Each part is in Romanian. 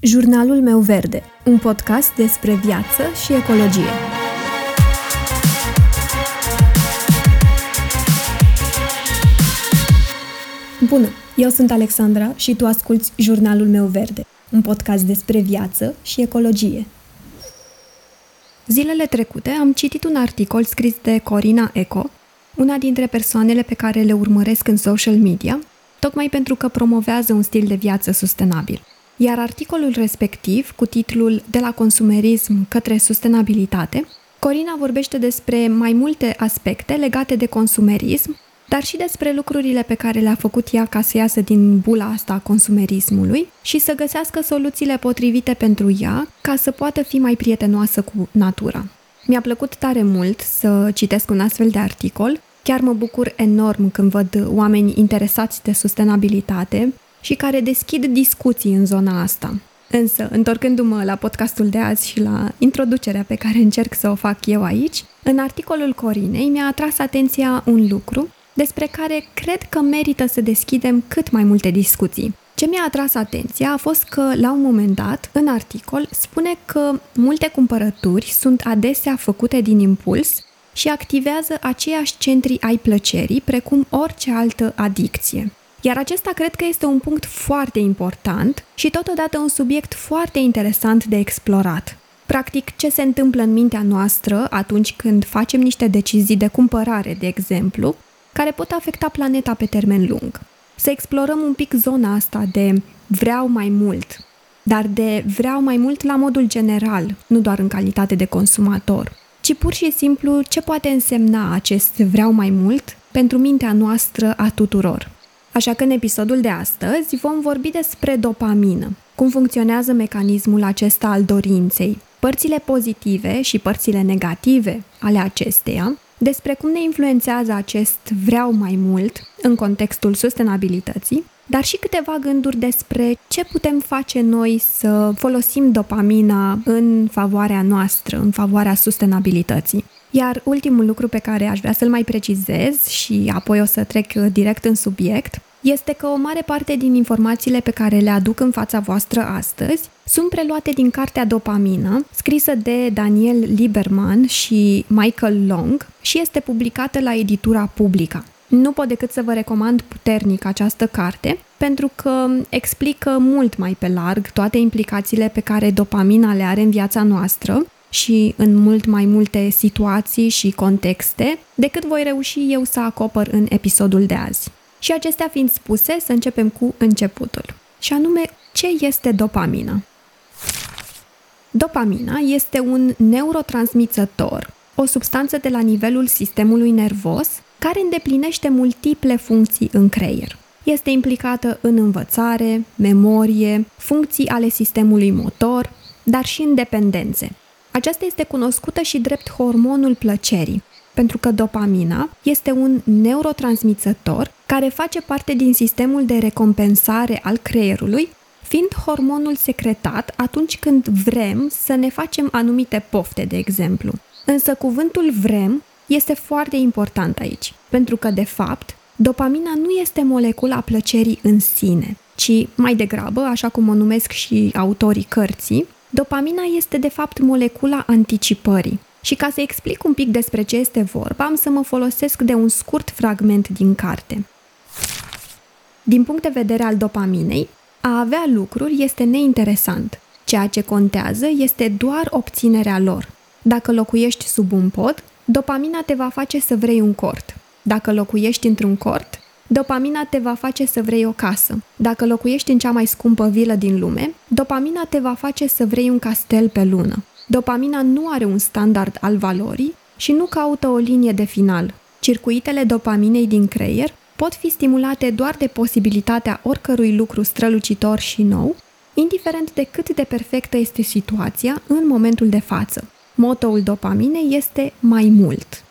Jurnalul meu verde, un podcast despre viață și ecologie. Bună, eu sunt Alexandra și tu asculți Jurnalul meu verde, un podcast despre viață și ecologie. Zilele trecute am citit un articol scris de Corina Eco, una dintre persoanele pe care le urmăresc în social media, tocmai pentru că promovează un stil de viață sustenabil – iar articolul respectiv, cu titlul De la consumerism către sustenabilitate, Corina vorbește despre mai multe aspecte legate de consumerism, dar și despre lucrurile pe care le-a făcut ea ca să iasă din bula asta a consumerismului și să găsească soluțiile potrivite pentru ea ca să poată fi mai prietenoasă cu natura. Mi-a plăcut tare mult să citesc un astfel de articol, chiar mă bucur enorm când văd oameni interesați de sustenabilitate, și care deschid discuții în zona asta. Însă, întorcându-mă la podcastul de azi și la introducerea pe care încerc să o fac eu aici, în articolul Corinei mi-a atras atenția un lucru despre care cred că merită să deschidem cât mai multe discuții. Ce mi-a atras atenția a fost că, la un moment dat, în articol, spune că multe cumpărături sunt adesea făcute din impuls și activează aceiași centri ai plăcerii, precum orice altă adicție. Iar acesta cred că este un punct foarte important și totodată un subiect foarte interesant de explorat. Practic, ce se întâmplă în mintea noastră atunci când facem niște decizii de cumpărare, de exemplu, care pot afecta planeta pe termen lung. Să explorăm un pic zona asta de vreau mai mult, dar de vreau mai mult la modul general, nu doar în calitate de consumator, ci pur și simplu ce poate însemna acest vreau mai mult pentru mintea noastră a tuturor. Așa că în episodul de astăzi vom vorbi despre dopamină, cum funcționează mecanismul acesta al dorinței, părțile pozitive și părțile negative ale acesteia, despre cum ne influențează acest vreau mai mult în contextul sustenabilității, dar și câteva gânduri despre ce putem face noi să folosim dopamina în favoarea noastră, în favoarea sustenabilității. Iar ultimul lucru pe care aș vrea să-l mai precizez și apoi o să trec direct în subiect, este că o mare parte din informațiile pe care le aduc în fața voastră astăzi sunt preluate din cartea Dopamină, scrisă de Daniel Lieberman și Michael Long și este publicată la editura Publica. Nu pot decât să vă recomand puternic această carte, pentru că explică mult mai pe larg toate implicațiile pe care dopamina le are în viața noastră și în mult mai multe situații și contexte decât voi reuși eu să acopăr în episodul de azi. Și acestea fiind spuse, să începem cu începutul. Și anume, ce este dopamina? Dopamina este un neurotransmițător, o substanță de la nivelul sistemului nervos care îndeplinește multiple funcții în creier. Este implicată în învățare, memorie, funcții ale sistemului motor, dar și în dependențe. Aceasta este cunoscută și drept hormonul plăcerii, pentru că dopamina este un neurotransmițător care face parte din sistemul de recompensare al creierului, fiind hormonul secretat atunci când vrem să ne facem anumite pofte, de exemplu. Însă cuvântul vrem este foarte important aici, pentru că, de fapt, dopamina nu este molecula plăcerii în sine, ci mai degrabă, așa cum o numesc și autorii cărții, dopamina este de fapt molecula anticipării. Și ca să explic un pic despre ce este vorba, am să mă folosesc de un scurt fragment din carte. Din punct de vedere al dopaminei, a avea lucruri este neinteresant. Ceea ce contează este doar obținerea lor. Dacă locuiești sub un pod, dopamina te va face să vrei un cort. Dacă locuiești într-un cort, dopamina te va face să vrei o casă. Dacă locuiești în cea mai scumpă vilă din lume, dopamina te va face să vrei un castel pe lună. Dopamina nu are un standard al valorii și nu caută o linie de final. Circuitele dopaminei din creier pot fi stimulate doar de posibilitatea oricărui lucru strălucitor și nou, indiferent de cât de perfectă este situația în momentul de față. Motoul dopaminei este mai mult.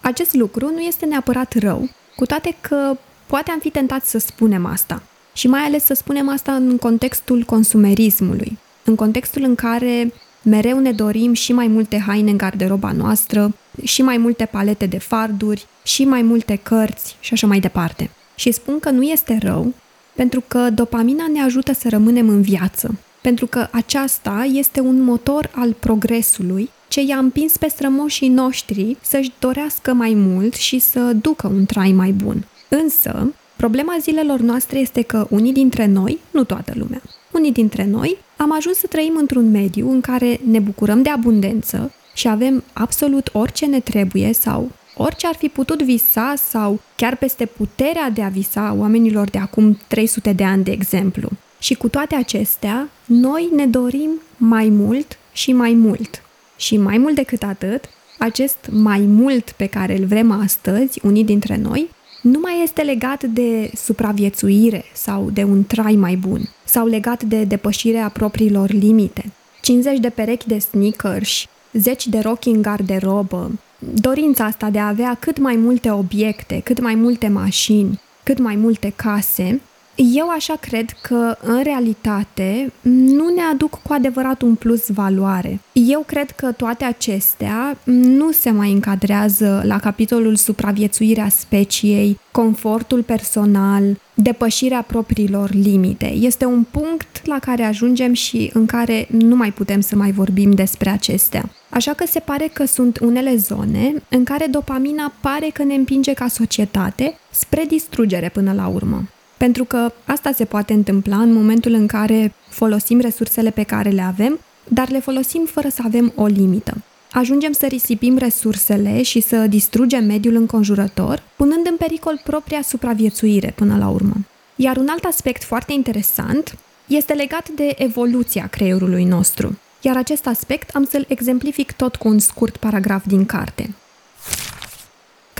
Acest lucru nu este neapărat rău, cu toate că poate am fi tentat să spunem asta. Și mai ales să spunem asta în contextul consumerismului, în contextul în care mereu ne dorim și mai multe haine în garderoba noastră, și mai multe palete de farduri, și mai multe cărți și așa mai departe. Și spun că nu este rău, pentru că dopamina ne ajută să rămânem în viață, pentru că aceasta este un motor al progresului ce i-a împins pe strămoșii noștri să-și dorească mai mult și să ducă un trai mai bun. Însă, problema zilelor noastre este că unii dintre noi, nu toată lumea, unii dintre noi am ajuns să trăim într-un mediu în care ne bucurăm de abundență și avem absolut orice ne trebuie sau orice ar fi putut visa sau chiar peste puterea de a visa oamenilor de acum 300 de ani, de exemplu. Și cu toate acestea, noi ne dorim mai mult și mai mult. Și mai mult decât atât, acest mai mult pe care îl vrem astăzi, unii dintre noi, nu mai este legat de supraviețuire sau de un trai mai bun, sau legat de depășirea propriilor limite. 50 de perechi de sneakers, zeci de rochi în garderobă, dorința asta de a avea cât mai multe obiecte, cât mai multe mașini, cât mai multe case, eu așa cred că, în realitate, nu ne aduc cu adevărat un plus valoare. Eu cred că toate acestea nu se mai încadrează la capitolul supraviețuirea speciei, confortul personal, depășirea propriilor limite. Este un punct la care ajungem și în care nu mai putem să mai vorbim despre acestea. Așa că se pare că sunt unele zone în care dopamina pare că ne împinge ca societate spre distrugere până la urmă. Pentru că asta se poate întâmpla în momentul în care folosim resursele pe care le avem, dar le folosim fără să avem o limită. Ajungem să risipim resursele și să distrugem mediul înconjurător, punând în pericol propria supraviețuire până la urmă. Iar un alt aspect foarte interesant este legat de evoluția creierului nostru. Iar acest aspect am să-l exemplific tot cu un scurt paragraf din carte.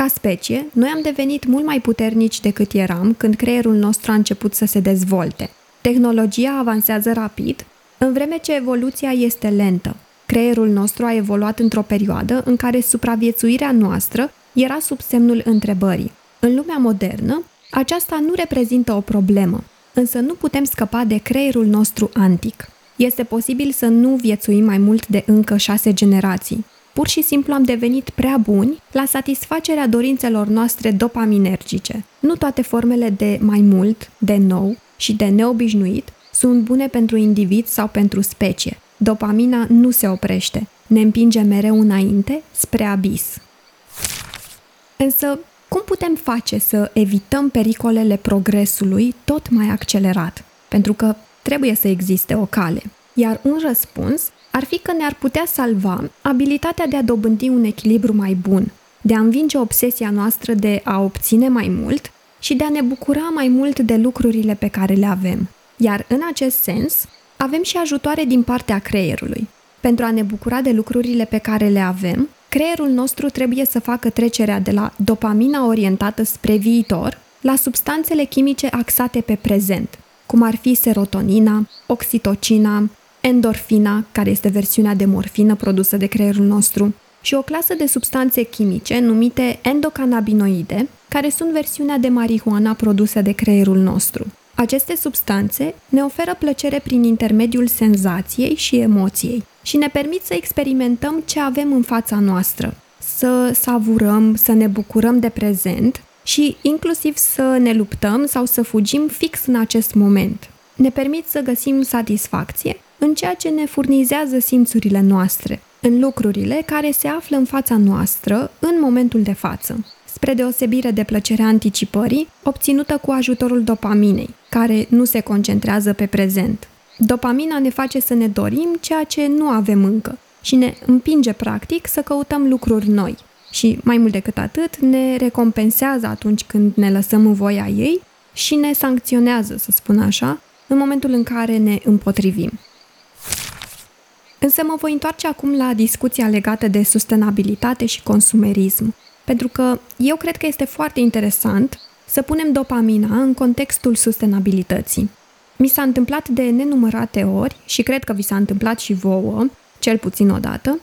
Ca specie, noi am devenit mult mai puternici decât eram când creierul nostru a început să se dezvolte. Tehnologia avansează rapid, în vreme ce evoluția este lentă. Creierul nostru a evoluat într-o perioadă în care supraviețuirea noastră era sub semnul întrebării. În lumea modernă, aceasta nu reprezintă o problemă, însă nu putem scăpa de creierul nostru antic. Este posibil să nu viețuim mai mult de încă șase generații. Pur și simplu am devenit prea buni la satisfacerea dorințelor noastre dopaminergice. Nu toate formele de mai mult, de nou și de neobișnuit sunt bune pentru individ sau pentru specie. Dopamina nu se oprește, ne împinge mereu înainte, spre abis. Însă, cum putem face să evităm pericolele progresului tot mai accelerat? Pentru că trebuie să existe o cale. Iar un răspuns ar fi că ne-ar putea salva abilitatea de a dobândi un echilibru mai bun, de a învinge obsesia noastră de a obține mai mult și de a ne bucura mai mult de lucrurile pe care le avem. Iar în acest sens, avem și ajutoare din partea creierului. Pentru a ne bucura de lucrurile pe care le avem, creierul nostru trebuie să facă trecerea de la dopamina orientată spre viitor la substanțele chimice axate pe prezent, cum ar fi serotonina, oxitocina, endorfina, care este versiunea de morfină produsă de creierul nostru, și o clasă de substanțe chimice numite endocannabinoide, care sunt versiunea de marihuana produsă de creierul nostru. Aceste substanțe ne oferă plăcere prin intermediul senzației și emoției și ne permit să experimentăm ce avem în fața noastră, să savurăm, să ne bucurăm de prezent și inclusiv să ne luptăm sau să fugim fix în acest moment. Ne permit să găsim satisfacție în ceea ce ne furnizează simțurile noastre, în lucrurile care se află în fața noastră în momentul de față, spre deosebire de plăcerea anticipării, obținută cu ajutorul dopaminei, care nu se concentrează pe prezent. Dopamina ne face să ne dorim ceea ce nu avem încă și ne împinge practic să căutăm lucruri noi. Și mai mult decât atât, ne recompensează atunci când ne lăsăm în voia ei și ne sancționează, să spun așa, în momentul în care ne împotrivim. Însă mă voi întoarce acum la discuția legată de sustenabilitate și consumerism, pentru că eu cred că este foarte interesant să punem dopamina în contextul sustenabilității. Mi s-a întâmplat de nenumărate ori și cred că vi s-a întâmplat și vouă, cel puțin o dată,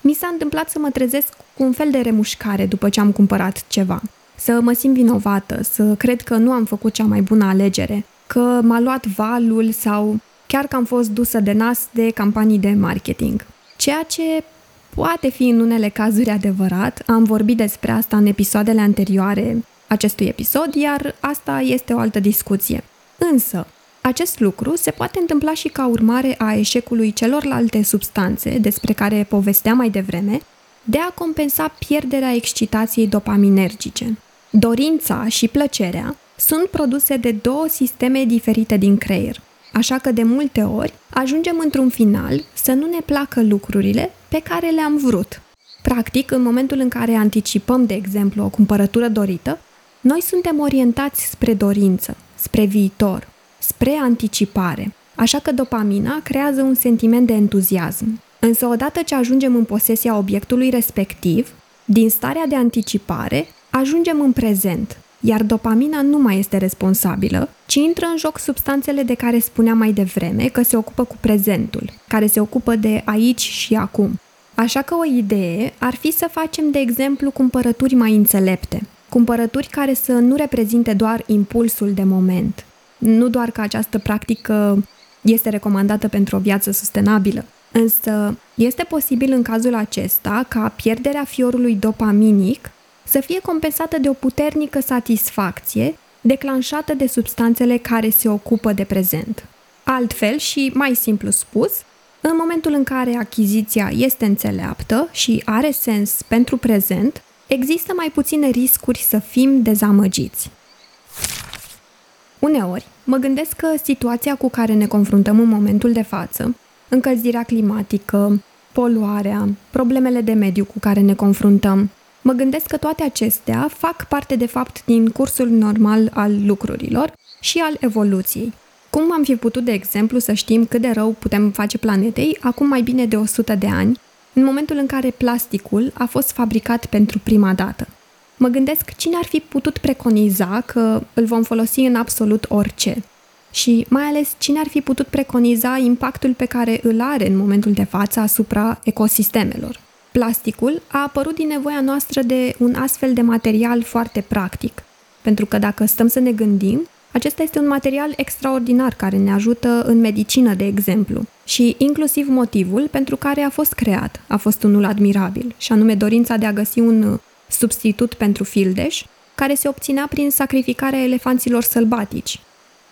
mi s-a întâmplat să mă trezesc cu un fel de remușcare după ce am cumpărat ceva. Să mă simt vinovată, să cred că nu am făcut cea mai bună alegere, că m-a luat valul sau chiar că am fost dusă de nas de campanii de marketing. Ceea ce poate fi în unele cazuri adevărat, am vorbit despre asta în episoadele anterioare acestui episod, iar asta este o altă discuție. Însă, acest lucru se poate întâmpla și ca urmare a eșecului celorlalte substanțe despre care povesteam mai devreme, de a compensa pierderea excitației dopaminergice. Dorința și plăcerea sunt produse de două sisteme diferite din creier, așa că de multe ori ajungem într-un final să nu ne placă lucrurile pe care le-am vrut. Practic, în momentul în care anticipăm, de exemplu, o cumpărătură dorită, noi suntem orientați spre dorință, spre viitor, spre anticipare, așa că dopamina creează un sentiment de entuziasm. Însă odată ce ajungem în posesia obiectului respectiv, din starea de anticipare, ajungem în prezent, iar dopamina nu mai este responsabilă, ci intră în joc substanțele de care spuneam mai devreme că se ocupă cu prezentul, care se ocupă de aici și acum. Așa că o idee ar fi să facem, de exemplu, cumpărături mai înțelepte, cumpărături care să nu reprezinte doar impulsul de moment. Nu doar că această practică este recomandată pentru o viață sustenabilă, însă este posibil în cazul acesta ca pierderea fiorului dopaminic să fie compensată de o puternică satisfacție declanșată de substanțele care se ocupă de prezent. Altfel și mai simplu spus, în momentul în care achiziția este înțeleaptă și are sens pentru prezent, există mai puține riscuri să fim dezamăgiți. Uneori, mă gândesc că situația cu care ne confruntăm în momentul de față, încălzirea climatică, poluarea, problemele de mediu cu care ne confruntăm, mă gândesc că toate acestea fac parte de fapt din cursul normal al lucrurilor și al evoluției. Cum am fi putut, de exemplu, să știm cât de rău putem face planetei acum mai bine de 100 de ani, în momentul în care plasticul a fost fabricat pentru prima dată? Mă gândesc cine ar fi putut preconiza că îl vom folosi în absolut orice. Și mai ales cine ar fi putut preconiza impactul pe care îl are în momentul de față asupra ecosistemelor. Plasticul a apărut din nevoia noastră de un astfel de material foarte practic, pentru că dacă stăm să ne gândim, acesta este un material extraordinar care ne ajută în medicină, de exemplu, și inclusiv motivul pentru care a fost creat a fost unul admirabil, și anume dorința de a găsi un substitut pentru fildeș, care se obținea prin sacrificarea elefanților sălbatici.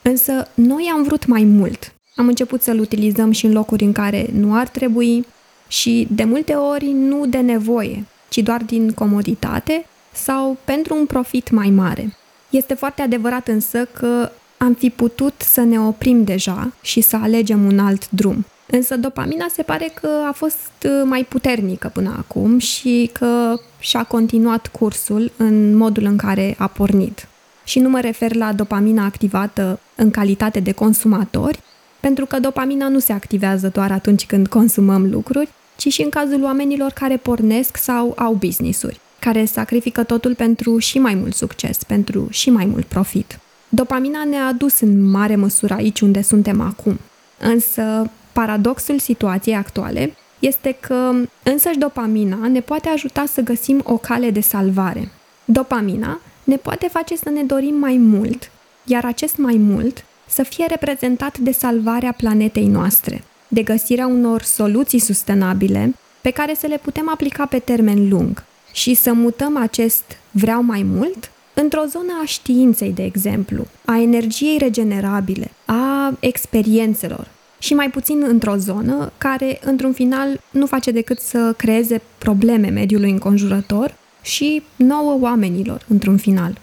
Însă noi am vrut mai mult. Am început să-l utilizăm și în locuri în care nu ar trebui și de multe ori nu de nevoie, ci doar din comoditate sau pentru un profit mai mare. Este foarte adevărat însă că am fi putut să ne oprim deja și să alegem un alt drum. Însă dopamina se pare că a fost uh, mai puternică până acum și că și-a continuat cursul în modul în care a pornit. Și nu mă refer la dopamina activată în calitate de consumatori, pentru că dopamina nu se activează doar atunci când consumăm lucruri, ci și în cazul oamenilor care pornesc sau au business-uri, care sacrifică totul pentru și mai mult succes, pentru și mai mult profit. Dopamina ne-a adus în mare măsură aici unde suntem acum. Însă, paradoxul situației actuale este că însăși dopamina ne poate ajuta să găsim o cale de salvare. Dopamina ne poate face să ne dorim mai mult, iar acest mai mult să fie reprezentat de salvarea planetei noastre, de găsirea unor soluții sustenabile pe care să le putem aplica pe termen lung și să mutăm acest vreau mai mult într-o zonă a științei, de exemplu, a energiei regenerabile, a experiențelor, și mai puțin într-o zonă care, într-un final, nu face decât să creeze probleme mediului înconjurător și nouă oamenilor, într-un final.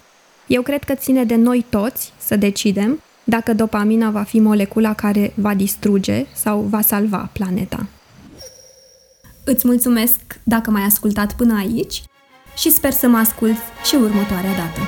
Eu cred că ține de noi toți să decidem dacă dopamina va fi molecula care va distruge sau va salva planeta. Îți mulțumesc dacă m-ai ascultat până aici și sper să mă ascult și următoarea dată.